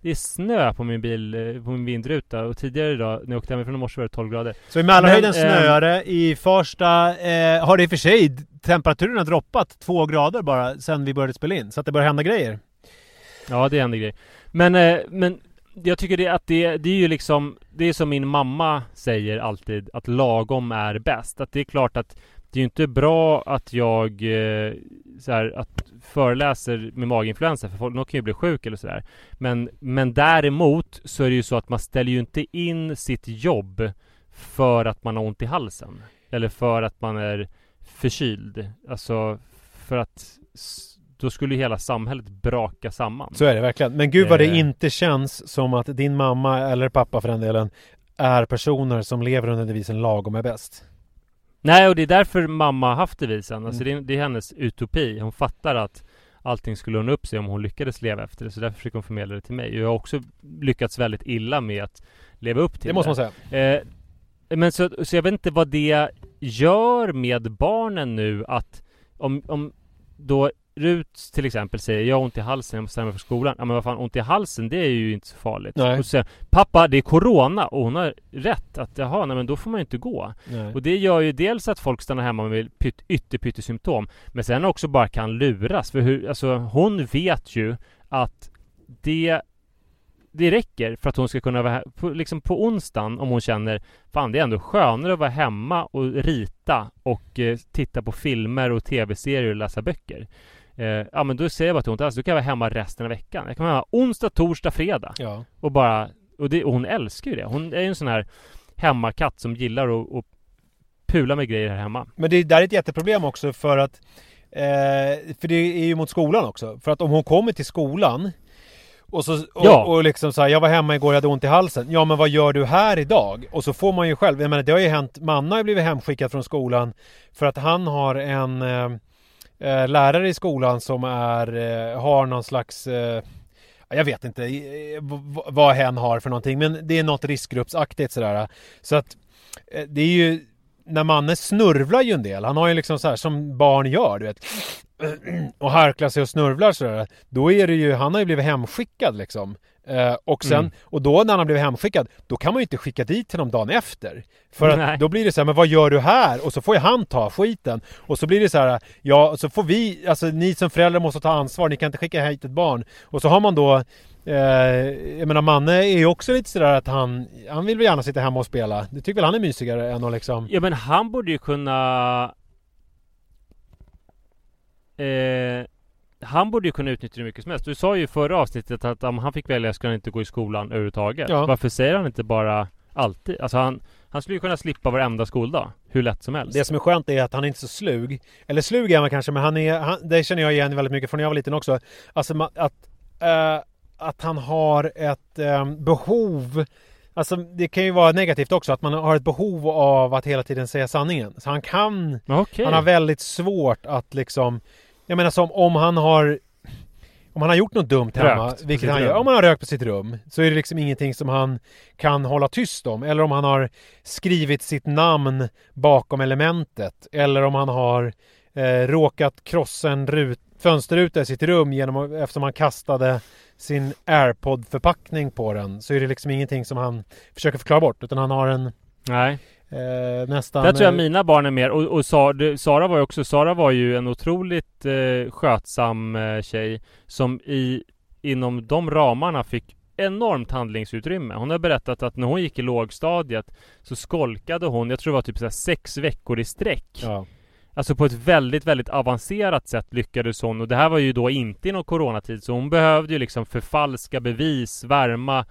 Det är snö på min bil, eh, på min vindruta och tidigare idag när jag åkte hemifrån i morse var det 12 grader. Så i Mälarhöjden ehm, snöar det. I Farsta eh, har det i och för sig temperaturen har droppat två grader bara sen vi började spela in. Så att det börjar hända grejer. Ja, det händer grejer. Men, eh, men jag tycker det att det, det är ju liksom Det är som min mamma säger alltid att lagom är bäst. Att det är klart att det är ju inte bra att jag eh, så här, att föreläser med maginfluensa för folk, de kan ju bli sjuk eller sådär. Men, men däremot så är det ju så att man ställer ju inte in sitt jobb för att man har ont i halsen. Eller för att man är förkyld. Alltså för att då skulle ju hela samhället braka samman. Så är det verkligen. Men gud vad det Eh. inte känns som att din mamma eller pappa för den delen är personer som lever under devisen lagom är bäst. Nej, och det är därför mamma har haft devisen. Alltså Mm. det, är, det är hennes utopi. Hon fattar att allting skulle ordna upp sig om hon lyckades leva efter det. Så därför försöker hon förmedla det till mig. Och jag har också lyckats väldigt illa med att leva upp till Det måste man säga. Eh, men så, så jag vet inte vad det gör med barnen nu att om, om då Rut till exempel säger jag har ont i halsen, jag måste mig för skolan. Ja men vad fan, ont i halsen det är ju inte så farligt. Nej. Och så säger pappa det är Corona och hon har rätt att jaha, nej men då får man ju inte gå. Nej. Och det gör ju dels att folk stannar hemma med pytt, ytterpyttesymptom Men sen också bara kan luras för hur, alltså hon vet ju att det det räcker för att hon ska kunna vara på, liksom på onsdagen om hon känner Fan det är ändå skönare att vara hemma och rita och eh, titta på filmer och tv-serier och läsa böcker eh, Ja men då säger jag bara till hon alltså, då kan vara hemma resten av veckan Jag kan vara hemma onsdag, torsdag, fredag Ja. och bara och, det, och hon älskar ju det Hon är ju en sån här hemmakatt som gillar att, att pula med grejer här hemma Men det där är ett jätteproblem också för att eh, För det är ju mot skolan också. För att om hon kommer till skolan och, så, och, Ja. och liksom så här, jag var hemma igår, jag hade ont i halsen. Ja men vad gör du här idag? Och så får man ju själv, jag menar det har ju hänt, Manna har ju blivit hemskickad från skolan för att han har en eh, eh, lärare i skolan som är, eh, har någon slags eh, jag vet inte vad hen har för någonting men det är något riskgruppsaktigt sådär. Så att eh, det är ju när Manne snurvlar ju en del. Han har ju liksom så här som barn gör, du vet. Och harklar sig och snurvlar sådär. Då är det ju, han har ju blivit hemskickad liksom. Eh, och sen, Mm. och då när han blivit hemskickad, då kan man ju inte skicka dit honom dagen efter. För att Nej. då blir det så här, men vad gör du här? Och så får ju han ta skiten. Och så blir det så här, ja, så får vi, alltså ni som föräldrar måste ta ansvar, ni kan inte skicka hit ett barn. Och så har man då Eh, jag menar Manne är ju också lite sådär att han Han vill väl gärna sitta hemma och spela Det tycker väl han är mysigare än att liksom Ja men han borde ju kunna eh, Han borde ju kunna utnyttja det mycket som helst. Du sa ju i förra avsnittet att om han fick välja skulle han inte gå i skolan överhuvudtaget. Ja. Varför säger han inte bara alltid? Alltså han Han skulle ju kunna slippa varenda skoldag. Hur lätt som helst. Det som är skönt är att han är inte så slug Eller slug är han kanske men han är han, Det känner jag igen väldigt mycket från när jag var liten också Alltså att eh, Att han har ett eh, behov Alltså det kan ju vara negativt också att man har ett behov av att hela tiden säga sanningen Så han kan Okej. Han har väldigt svårt att liksom Jag menar som om han har Om han har gjort något dumt hemma, Rökt vilket han gör, rum. om han har rökt på sitt rum Så är det liksom ingenting som han kan hålla tyst om Eller om han har skrivit sitt namn bakom elementet Eller om han har eh, råkat krossa en rut, fönsterruta i sitt rum genom, eftersom han kastade sin airpod-förpackning på den Så är det liksom ingenting som han försöker förklara bort utan han har en Nej. Eh, nästan Där tror jag eh, mina barn är mer, och, och Sara, var ju också, Sara var ju en otroligt eh, skötsam eh, tjej Som i, inom de ramarna fick enormt handlingsutrymme Hon har berättat att när hon gick i lågstadiet Så skolkade hon, jag tror det var typ så sex veckor i sträck Ja. Alltså på ett väldigt, väldigt avancerat sätt lyckades hon och det här var ju då inte i någon coronatid så hon behövde ju liksom förfalska bevis, värma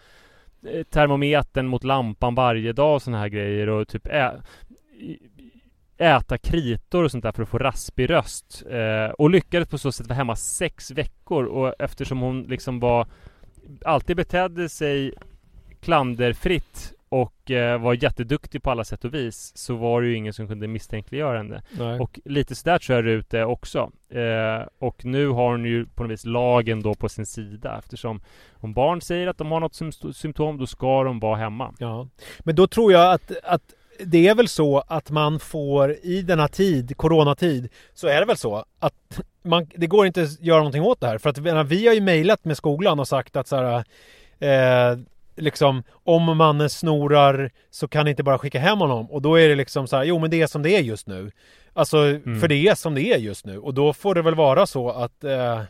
termometern mot lampan varje dag och sådana här grejer och typ ä- äta kritor och sånt där för att få raspig röst. Eh, och lyckades på så sätt vara hemma sex veckor och eftersom hon liksom var alltid betedde sig klanderfritt och eh, var jätteduktig på alla sätt och vis så var det ju ingen som kunde misstänkliggöra henne. Nej. Och lite sådär tror jag Rut är också. Eh, och nu har hon ju på något vis lagen då på sin sida eftersom om barn säger att de har något sym- symptom då ska de vara hemma. Ja, men då tror jag att, att det är väl så att man får i denna tid, coronatid, så är det väl så att man, det går inte att göra någonting åt det här. För att vi har ju mejlat med skolan och sagt att så här, eh, liksom om man snorar så kan ni inte bara skicka hem honom. Och då är det liksom så här, jo men det är som det är just nu. Alltså, för det är som det är just nu. Och då får det väl vara så att eh,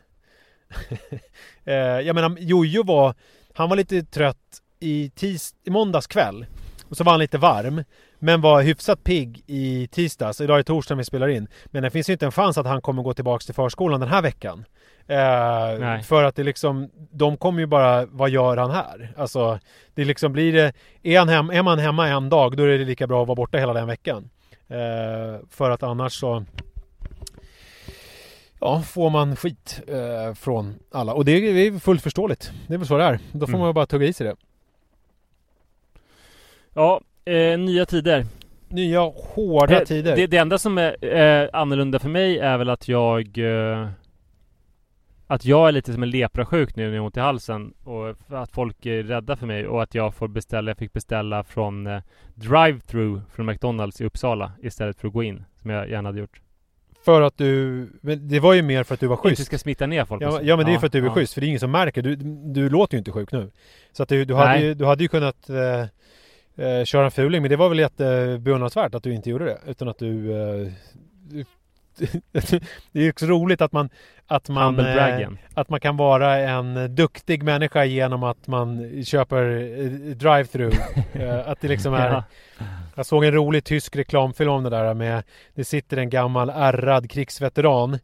eh, jag menar, Jojo var, han var lite trött i, tis, i måndags kväll. Och så var han lite varm. Men var hyfsat pigg i tisdags. Idag är torsdag vi spelar in. Men det finns ju inte en chans att han kommer gå tillbaks till förskolan den här veckan. Eh, för att det liksom, de kommer ju bara, vad gör han här? Alltså, det liksom blir det, är, han hem, är man hemma en dag då är det lika bra att vara borta hela den veckan. Eh, för att annars så Ja, får man skit eh, från alla. Och det är, det är fullt förståeligt. Det är väl så det är. Då får Mm. man bara tugga i sig det. Ja, eh, nya tider. Nya hårda det, tider. Det, det enda som är eh, annorlunda för mig är väl att jag eh, Att jag är lite som en leprasjuk nu när jag har ont i halsen och att folk är rädda för mig och att jag får beställa, jag fick beställa från eh, Drive-through från McDonalds i Uppsala istället för att gå in som jag gärna hade gjort. För att du... Men det var ju mer för att du var Inte schysst. ska smitta ner folk. Ja, så. ja men det är ju för att du är ja. schysst, för det är ingen som märker. Du, du låter ju inte sjuk nu. Så att du, du, hade, ju, du hade ju kunnat eh, eh, köra en fuling, men det var väl jättebeundransvärt att du inte gjorde det. Utan att du... Eh, du- det är ju också roligt att man... Att man, eh, att man kan vara en duktig människa genom att man köper eh, drive-through. Eh, att det liksom är... Ja. Jag såg en rolig tysk reklamfilm om det där med Det sitter en gammal ärrad krigsveteran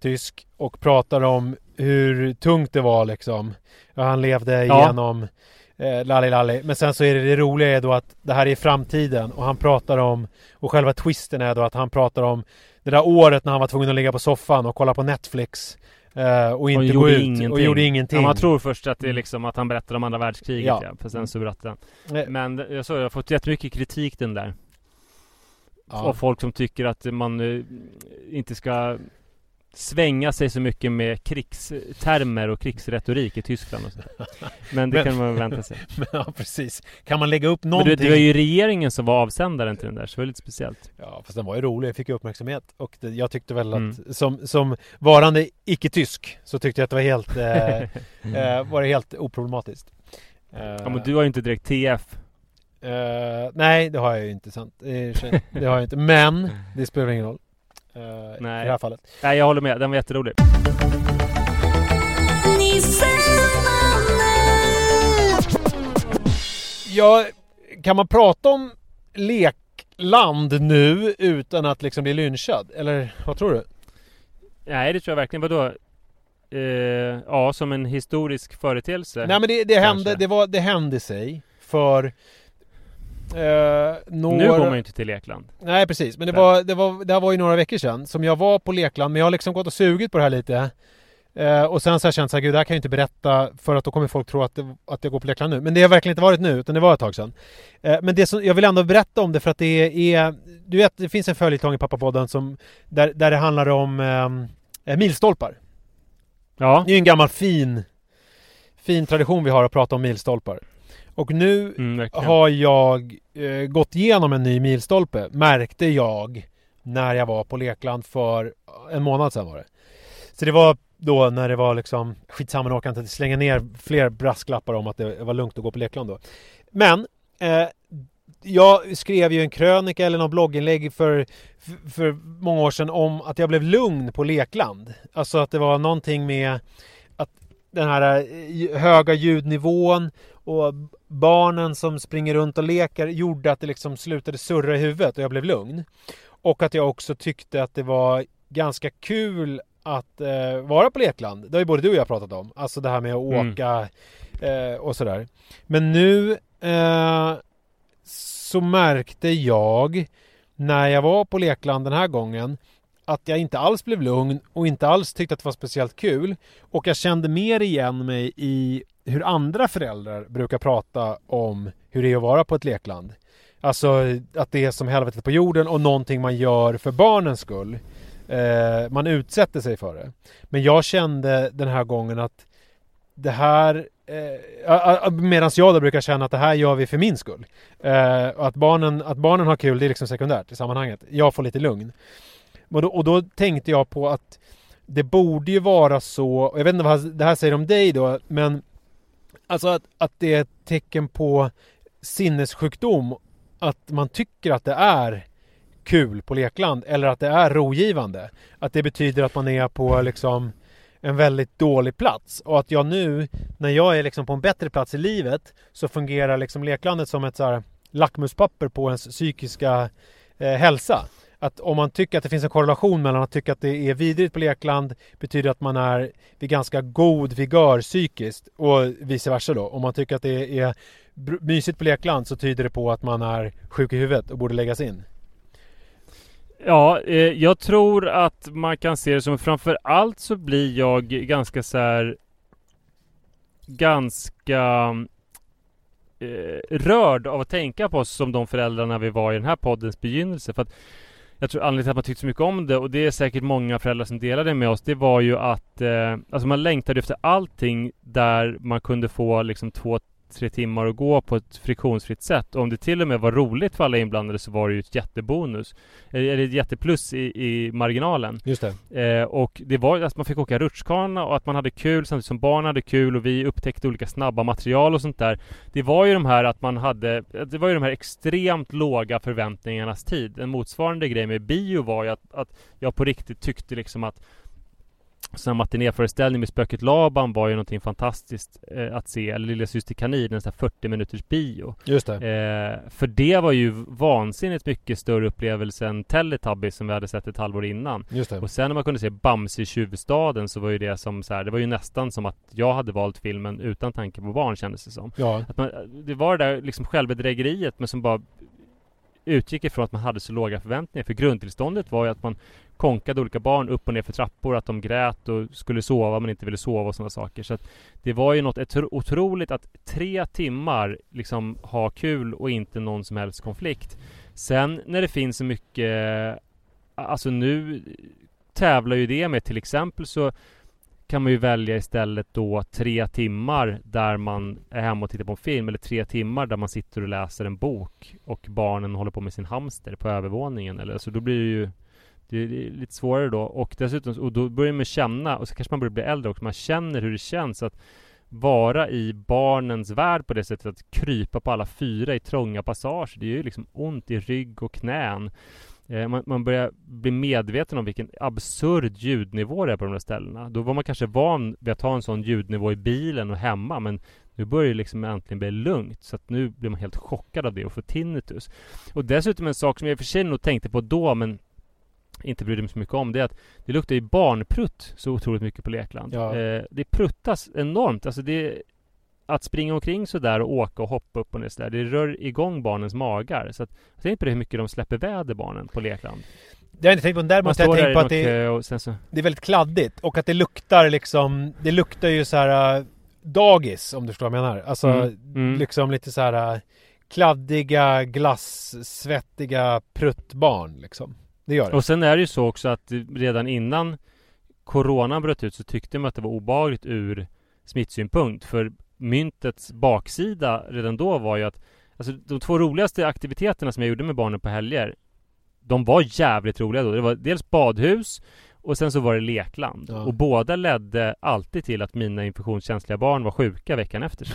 Tysk och pratar om hur tungt det var liksom ja, Han levde igenom eh, Lalli lalli Men sen så är det det roliga är då att Det här är framtiden och han pratar om Och själva twisten är då att han pratar om Det där året när han var tvungen att ligga på soffan och kolla på Netflix eh, Och inte gå gjorde ut ingenting. och gjorde ingenting Ja, man tror först att det är liksom att han berättar om andra världskriget Ja. ja. För sen så berättar han. Eh, Men jag såg, jag har fått jättemycket kritik den där. ja. Av folk som tycker att man eh, inte ska svänga sig så mycket med krigstermer och krigsretorik i Tyskland och så. Men det Men- kan man vänta sig. Men, ja precis Kan man lägga upp Men någonting det, det var ju regeringen som var avsändaren till den där, så det var lite speciellt. Ja, fast den var ju rolig. Jag fick uppmärksamhet. Och det, jag tyckte väl att Mm. som, som varande icke-tysk så tyckte jag att det var helt, eh, eh, var det helt oproblematiskt. Eh, Ja men du har ju inte direkt TF. eh, nej, det har jag ju inte sant. Det har jag inte. Men det spelar ingen roll. Eh, I det här fallet. Nej jag håller med, den var jätterolig. Ja, kan man prata om lekland nu utan att liksom bli lynchad? Eller vad tror du? Nej det tror jag verkligen. Vadå? Eh, ja, som en historisk företeelse. Nej men det, det, hände, det, var, det hände sig för eh, några... Nu går man ju inte till lekland. Nej precis, men det var, det, var, det här var ju några veckor sedan som jag var på Lekland men jag har liksom gått och sugit på det här lite. Eh, och sen så har jag känt så här, gud det här kan jag inte berätta för att då kommer folk tro att, det, att jag går på Lekland nu. Men det har verkligen inte varit nu utan det var ett tag sedan. Eh, men det som, jag vill ändå berätta om det för att det är, du vet det finns en följetong i Pappapodden som, där, där det handlar om eh, milstolpar. Ja. Det är ju en gammal fin, fin tradition vi har att prata om milstolpar. Och nu Mm, har jag eh, gått igenom en ny milstolpe märkte jag när jag var på Lekland för en månad sedan var det. Så det var då när det var liksom skitsamma, nu orkar inte slänga ner fler brasklappar om att det var lugnt att gå på Lekland då. Men eh, jag skrev ju en krönika eller någon blogginlägg för, för, för många år sedan om att jag blev lugn på Lekland. Alltså att det var någonting med att den här eh, höga ljudnivån och barnen som springer runt och leker gjorde att det liksom slutade surra i huvudet och jag blev lugn. Och att jag också tyckte att det var ganska kul att eh, vara på Lekland. Det har ju både du och jag pratat om. Alltså det här med att Mm. åka eh, och sådär. Men nu eh, så märkte jag när jag var på Lekland den här gången att jag inte alls blev lugn och inte alls tyckte att det var speciellt kul. Och jag kände mer igen mig i hur andra föräldrar brukar prata om hur det är att vara på ett lekland. Alltså att det är som helvetet på jorden och någonting man gör för barnens skull. Eh, man utsätter sig för det. Men jag kände den här gången att det här eh, Medan jag då brukar känna att det här gör vi för min skull. Eh, att, barnen, att barnen har kul det är liksom sekundärt i sammanhanget. Jag får lite lugn. Och då, och då tänkte jag på att det borde ju vara så, och jag vet inte vad det här säger om dig då, men alltså att, att det är ett tecken på sinnessjukdom att man tycker att det är kul på lekland eller att det är rogivande. Att det betyder att man är på liksom en väldigt dålig plats och att jag nu när jag är liksom på en bättre plats i livet så fungerar liksom leklandet som ett så här lackmuspapper på ens psykiska eh, hälsa. Att om man tycker att det finns en korrelation mellan att tycka att det är vidrigt på lekland betyder att man är vid ganska god vigör psykiskt och vice versa då. Om man tycker att det är mysigt på lekland så tyder det på att man är sjuk i huvudet och borde läggas in. Ja, eh, jag tror att man kan se det som framför allt så blir jag ganska så här ganska eh, rörd av att tänka på oss som de föräldrarna vi var i den här poddens begynnelse. För att jag tror anledningen till att man tyckte så mycket om det och det är säkert många föräldrar som delade det med oss. Det var ju att eh, alltså man längtade efter allting där man kunde få liksom två tre timmar att gå på ett friktionsfritt sätt. Och om det till och med var roligt för alla inblandade så var det ju ett jättebonus. Eller ett jätteplus i, i marginalen. Just det. Eh, och det var att man fick åka rutschkana och att man hade kul samtidigt som barnen hade kul och vi upptäckte olika snabba material och sånt där. Det var ju de här att man hade, det var ju de här extremt låga förväntningarnas tid. En motsvarande grej med bio var ju att, att jag på riktigt tyckte liksom att så en matinéföreställning med Spöket Laban var ju någonting fantastiskt eh, att se. Eller Lilla Syster Kanin, en sån här 40 minuters bio. Just det. Eh, för det var ju vansinnigt mycket större upplevelse än Teletubbies som vi hade sett ett halvår innan. Just det. Och sen när man kunde se Bamse i tjuvstaden så var ju det som så här, det var ju nästan som att jag hade valt filmen utan tanke på barn kändes det som. Ja. Att man, det var det där liksom självbedrägeriet men som bara utgick ifrån att man hade så låga förväntningar. För grundtillståndet var ju att man konkade olika barn upp och ner för trappor, att de grät och skulle sova men inte ville sova och sådana saker. Så att det var ju något otroligt att tre timmar liksom ha kul och inte någon som helst konflikt. Sen när det finns så mycket, alltså nu tävlar ju det med till exempel så kan man ju välja istället då tre timmar där man är hemma och tittar på en film eller tre timmar där man sitter och läser en bok och barnen håller på med sin hamster på övervåningen eller så då blir det ju det är lite svårare då och dessutom och då börjar man känna och så kanske man börjar bli äldre också man känner hur det känns att vara i barnens värld på det sättet att krypa på alla fyra i trånga passager det är ju liksom ont i rygg och knän Eh, man, man, börjar bli medveten om vilken absurd ljudnivå det är på de där ställena. Då var man kanske van vid att ha en sån ljudnivå i bilen och hemma men nu börjar det liksom äntligen bli lugnt så att nu blir man helt chockad av det och får tinnitus. Och dessutom en sak som jag i och för sig nog tänkte på då men inte brydde mig så mycket om det är att det luktar ju barnprutt så otroligt mycket på Lekland. Ja. Eh, det pruttas enormt. Alltså det att springa omkring sådär och åka och hoppa upp och ner sådär, det rör igång barnens magar. Så att, tänkte på det hur mycket de släpper väder barnen på lekland. Det har jag inte tänkt på. Däremot har jag tänkt på att det, så... det är väldigt kladdigt. Och att det luktar liksom, det luktar ju så här äh, dagis om du förstår vad jag menar. Alltså Mm, mm. liksom lite så här äh, kladdiga, glassvettiga pruttbarn liksom. Det gör det. Och sen är det ju så också att redan innan Coronan bröt ut så tyckte man att det var obehagligt ur smittsynpunkt. För myntets baksida redan då var ju att Alltså de två roligaste aktiviteterna som jag gjorde med barnen på helger De var jävligt roliga då. Det var dels badhus och sen så var det lekland. Ja. Och båda ledde alltid till att mina infektionskänsliga barn var sjuka veckan efter.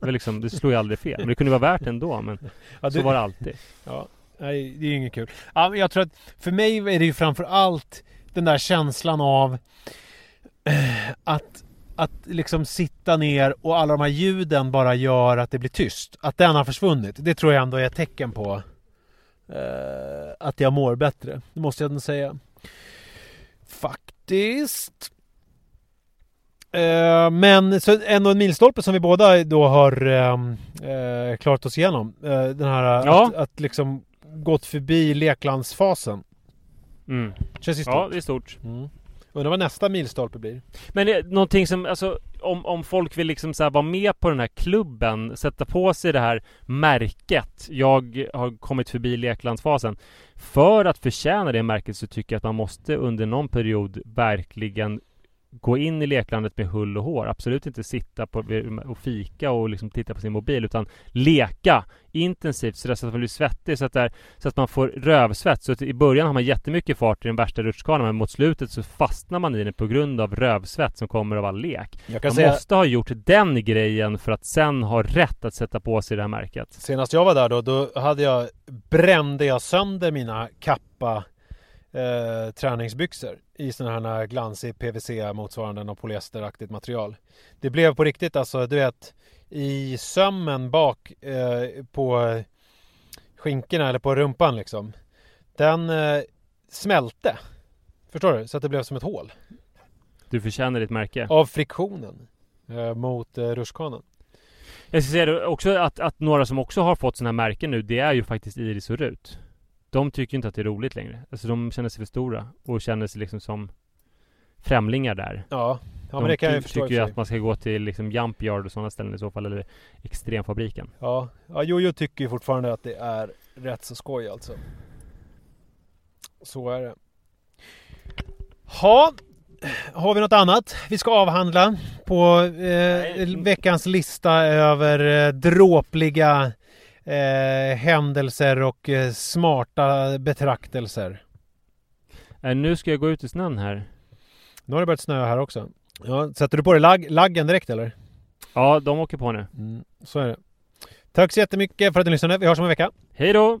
Det, var liksom, det slog ju aldrig fel. Men det kunde vara värt ändå. Men Ja, så det- var det alltid. Ja, nej, det är ju inget kul. Ja, men jag tror att för mig är det ju framför allt den där känslan av eh, att, att liksom sitta ner och alla de här ljuden bara gör att det blir tyst. Att den har försvunnit. Det tror jag ändå är ett tecken på eh, att jag mår bättre. Det måste jag ändå säga. Faktiskt. Eh, men så ändå en milstolpe som vi båda då har ehm, eh, klarat oss igenom. Eh, den här Ja. att, att liksom gått förbi leklandsfasen. Mm. Känns ju stort. Ja, det är stort. Mm. Undrar vad nästa milstolpe blir. Men det någonting som, alltså om, om folk vill liksom så vara med på den här klubben, sätta på sig det här märket. Jag har kommit förbi leklandsfasen. För att förtjäna det märket så tycker jag att man måste under någon period verkligen gå in i leklandet med hull och hår. Absolut inte sitta på, och fika och liksom titta på sin mobil utan leka intensivt så att man blir svettig så att, det är, så att man får rövsvett. Så att i början har man jättemycket fart i den värsta rutschkanan men mot slutet så fastnar man i den på grund av rövsvett som kommer av all lek. Man säga, måste ha gjort den grejen för att sen ha rätt att sätta på sig det här märket. senast jag var där då, då hade jag, brände jag sönder mina kappa eh, träningsbyxor i sådana här glansig PVC motsvarande något polyesteraktigt material. Det blev på riktigt alltså, du vet i sömmen bak eh, på skinkorna eller på rumpan liksom. Den eh, smälte. Förstår du? Så att det blev som ett hål. Du förtjänar ditt märke. Av friktionen eh, mot eh, rutschkanan. Jag ska säga också att, att några som också har fått sådana här märken nu, det är ju faktiskt Iris och Rut. De tycker inte att det är roligt längre. Alltså de känner sig för stora och känner sig liksom som främlingar där. Ja, Ja men det kan jag ju förstå i tycker ju att man ska gå till liksom Jump Yard och sådana ställen i så fall, eller Extremfabriken. Ja, ja Jojo tycker ju fortfarande att det är rätt så skoj alltså. Så är det. Ha, har vi något annat vi ska avhandla på eh, veckans lista över eh, dråpliga eh, händelser och eh, smarta betraktelser? Eh, nu ska jag gå ut i snön här. Nu har det börjat snöa här också. Ja, sätter du på dig lag, laggen direkt eller? Ja, de åker på nu. Mm, så är det. Tack så jättemycket för att ni lyssnade. Vi hörs om en vecka. Hej då!